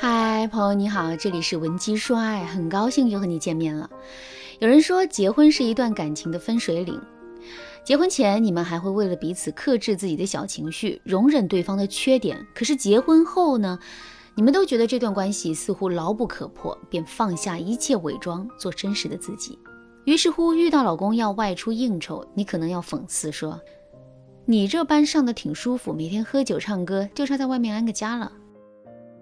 嗨，朋友你好，这里是文姬说爱，很高兴又和你见面了。有人说，结婚是一段感情的分水岭。结婚前，你们还会为了彼此克制自己的小情绪，容忍对方的缺点。可是结婚后呢？你们都觉得这段关系似乎牢不可破，便放下一切伪装，做真实的自己。于是乎，遇到老公要外出应酬，你可能要讽刺说：“你这班上的挺舒服，每天喝酒唱歌，就差在外面安个家了。”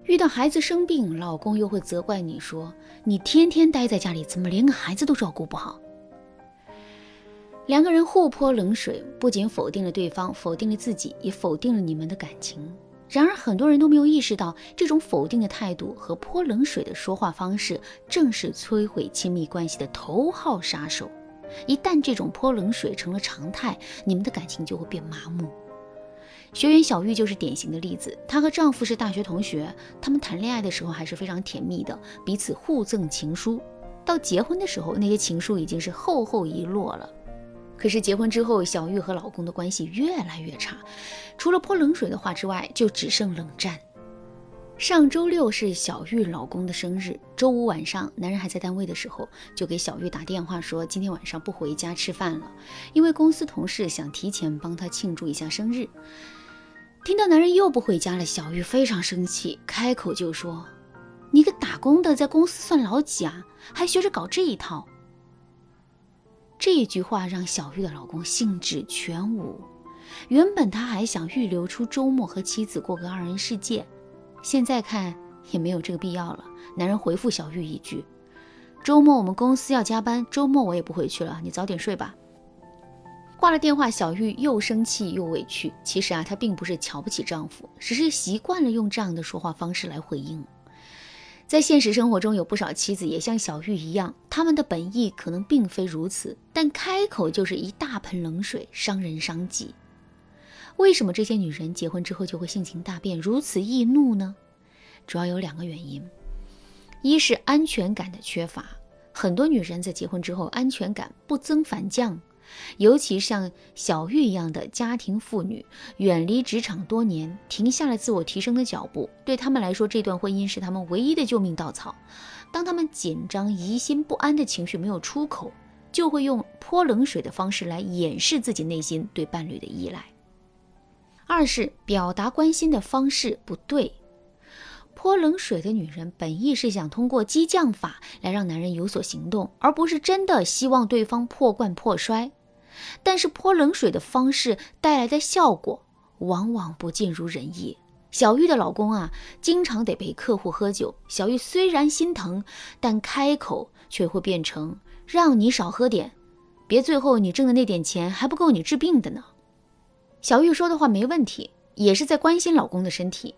遇到孩子生病，老公又会责怪你说：“你天天待在家里，怎么连个孩子都照顾不好？”两个人互泼冷水，不仅否定了对方，否定了自己，也否定了你们的感情。然而，很多人都没有意识到，这种否定的态度和泼冷水的说话方式，正是摧毁亲密关系的头号杀手。一旦这种泼冷水成了常态，你们的感情就会变麻木。学员小玉就是典型的例子。她和丈夫是大学同学，他们谈恋爱的时候还是非常甜蜜的，彼此互赠情书。到结婚的时候，那些情书已经是厚厚一摞了。可是结婚之后，小玉和老公的关系越来越差，除了泼冷水的话之外，就只剩冷战。上周六是小玉老公的生日，周五晚上，男人还在单位的时候，就给小玉打电话说今天晚上不回家吃饭了，因为公司同事想提前帮他庆祝一下生日。听到男人又不回家了，小玉非常生气，开口就说：“你个打工的，在公司算老几啊？还学着搞这一套。”这一句话让小玉的老公兴致全无。原本他还想预留出周末和妻子过个二人世界，现在看也没有这个必要了。男人回复小玉一句：“周末我们公司要加班，周末我也不回去了，你早点睡吧。”挂了电话，小玉又生气又委屈。其实啊，她并不是瞧不起丈夫，只是习惯了用这样的说话方式来回应。在现实生活中，有不少妻子也像小玉一样，他们的本意可能并非如此，但开口就是一大盆冷水，伤人伤己。为什么这些女人结婚之后就会性情大变，如此易怒呢？主要有两个原因：一是安全感的缺乏，很多女人在结婚之后安全感不增反降。尤其像小玉一样的家庭妇女，远离职场多年，停下了自我提升的脚步，对他们来说，这段婚姻是他们唯一的救命稻草。当他们紧张、疑心、不安的情绪没有出口，就会用泼冷水的方式来掩饰自己内心对伴侣的依赖。二是表达关心的方式不对。泼冷水的女人本意是想通过激将法来让男人有所行动，而不是真的希望对方破罐破摔。但是泼冷水的方式带来的效果往往不尽如人意。小玉的老公啊，经常得陪客户喝酒。小玉虽然心疼，但开口却会变成让你少喝点，别最后你挣的那点钱还不够你治病的呢。小玉说的话没问题，也是在关心老公的身体，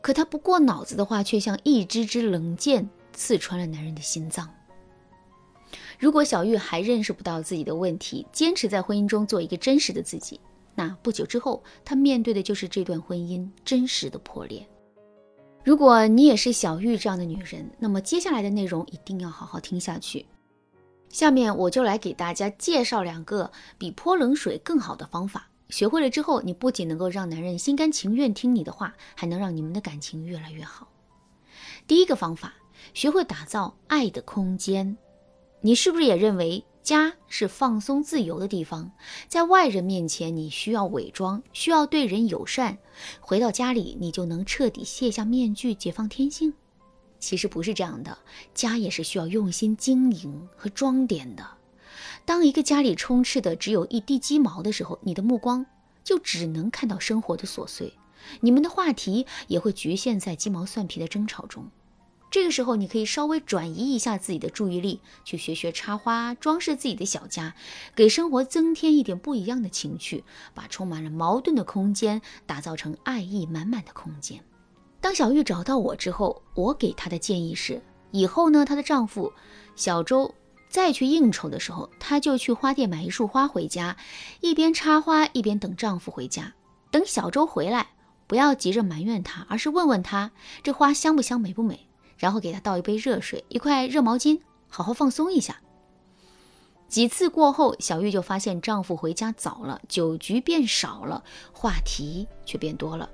可她不过脑子的话，却像一支支冷箭刺穿了男人的心脏。如果小玉还认识不到自己的问题，坚持在婚姻中做一个真实的自己，那不久之后，她面对的就是这段婚姻真实的破裂。如果你也是小玉这样的女人，那么接下来的内容一定要好好听下去。下面我就来给大家介绍两个比泼冷水更好的方法。学会了之后，你不仅能够让男人心甘情愿听你的话，还能让你们的感情越来越好。第一个方法，学会打造爱的空间。你是不是也认为家是放松自由的地方？在外人面前，你需要伪装，需要对人友善；回到家里，你就能彻底卸下面具，解放天性？其实不是这样的，家也是需要用心经营和装点的。当一个家里充斥的只有一地鸡毛的时候，你的目光就只能看到生活的琐碎，你们的话题也会局限在鸡毛蒜皮的争吵中。这个时候，你可以稍微转移一下自己的注意力，去学学插花，装饰自己的小家，给生活增添一点不一样的情趣，把充满了矛盾的空间打造成爱意满满的空间。当小玉找到我之后，我给她的建议是：以后呢，她的丈夫小周再去应酬的时候，她就去花店买一束花回家，一边插花一边等丈夫回家。等小周回来，不要急着埋怨他，而是问问他这花香不香，美不美。然后给他倒一杯热水，一块热毛巾，好好放松一下。几次过后，小玉就发现丈夫回家早了，酒局变少了，话题却变多了。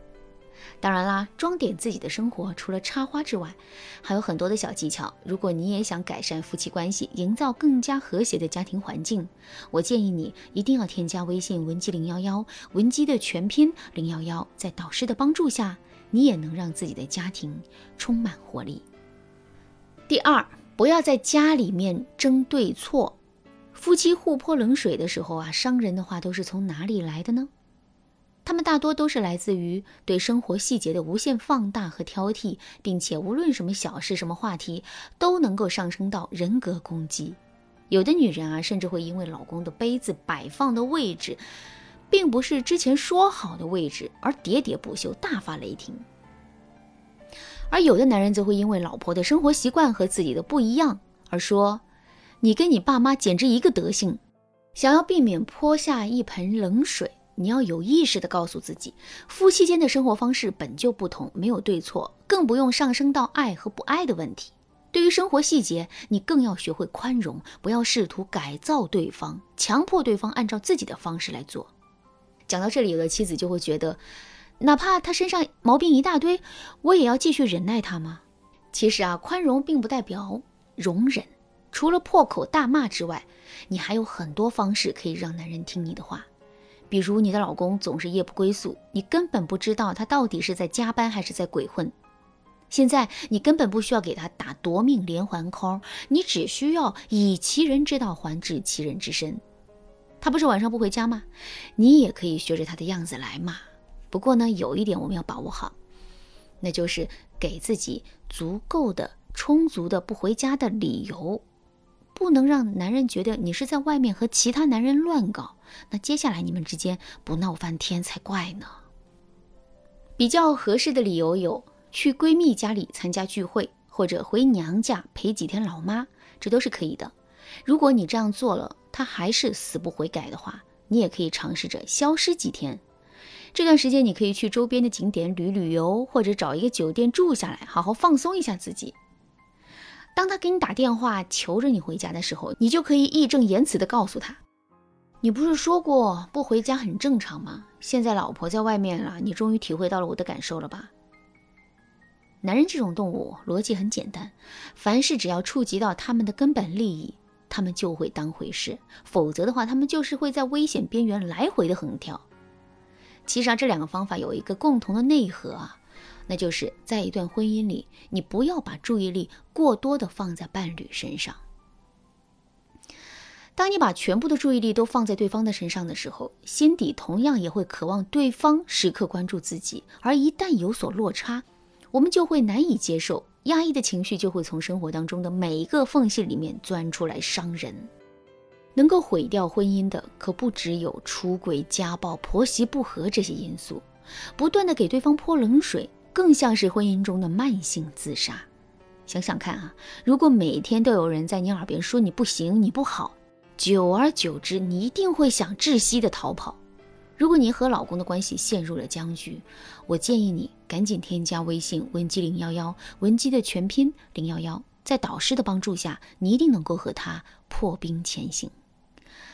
当然啦，装点自己的生活，除了插花之外，还有很多的小技巧。如果你也想改善夫妻关系，营造更加和谐的家庭环境，我建议你一定要添加微信文姬零幺幺，文姬的全拼零幺幺，在导师的帮助下，你也能让自己的家庭充满活力。第二，不要在家里面争对错。夫妻互泼冷水的时候啊，伤人的话都是从哪里来的呢？他们大多都是来自于对生活细节的无限放大和挑剔，并且无论什么小事、什么话题，都能够上升到人格攻击。有的女人啊，甚至会因为老公的杯子摆放的位置，并不是之前说好的位置，而喋喋不休、大发雷霆。而有的男人则会因为老婆的生活习惯和自己的不一样，而说：“你跟你爸妈简直一个德性。”想要避免泼下一盆冷水。你要有意识地告诉自己，夫妻间的生活方式本就不同，没有对错，更不用上升到爱和不爱的问题。对于生活细节，你更要学会宽容，不要试图改造对方，强迫对方按照自己的方式来做。讲到这里，有的妻子就会觉得，哪怕他身上毛病一大堆，我也要继续忍耐他吗？其实啊，宽容并不代表容忍，除了破口大骂之外，你还有很多方式可以让男人听你的话。比如你的老公总是夜不归宿，你根本不知道他到底是在加班还是在鬼混。现在你根本不需要给他打夺命连环 call，你只需要以其人之道还治其人之身。他不是晚上不回家吗？你也可以学着他的样子来嘛。不过呢，有一点我们要把握好，那就是给自己足够的、充足的不回家的理由。不能让男人觉得你是在外面和其他男人乱搞，那接下来你们之间不闹翻天才怪呢。比较合适的理由有去闺蜜家里参加聚会，或者回娘家陪几天老妈，这都是可以的。如果你这样做了，他还是死不悔改的话，你也可以尝试着消失几天。这段时间你可以去周边的景点旅旅游，或者找一个酒店住下来，好好放松一下自己。当他给你打电话求着你回家的时候，你就可以义正言辞地告诉他：“你不是说过不回家很正常吗？现在老婆在外面了，你终于体会到了我的感受了吧？”男人这种动物逻辑很简单，凡事只要触及到他们的根本利益，他们就会当回事；否则的话，他们就是会在危险边缘来回的横跳。其实啊，这两个方法有一个共同的内核啊。那就是在一段婚姻里，你不要把注意力过多的放在伴侣身上。当你把全部的注意力都放在对方的身上的时候，心底同样也会渴望对方时刻关注自己。而一旦有所落差，我们就会难以接受，压抑的情绪就会从生活当中的每一个缝隙里面钻出来伤人。能够毁掉婚姻的，可不只有出轨、家暴、婆媳不和这些因素，不断的给对方泼冷水。更像是婚姻中的慢性自杀。想想看啊，如果每天都有人在你耳边说你不行、你不好，久而久之，你一定会想窒息的逃跑。如果你和老公的关系陷入了僵局，我建议你赶紧添加微信文姬零幺幺，文姬的全拼零幺幺，在导师的帮助下，你一定能够和他破冰前行。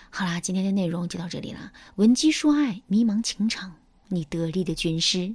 好啦，今天的内容就到这里了。文姬说爱，迷茫情场，你得力的军师。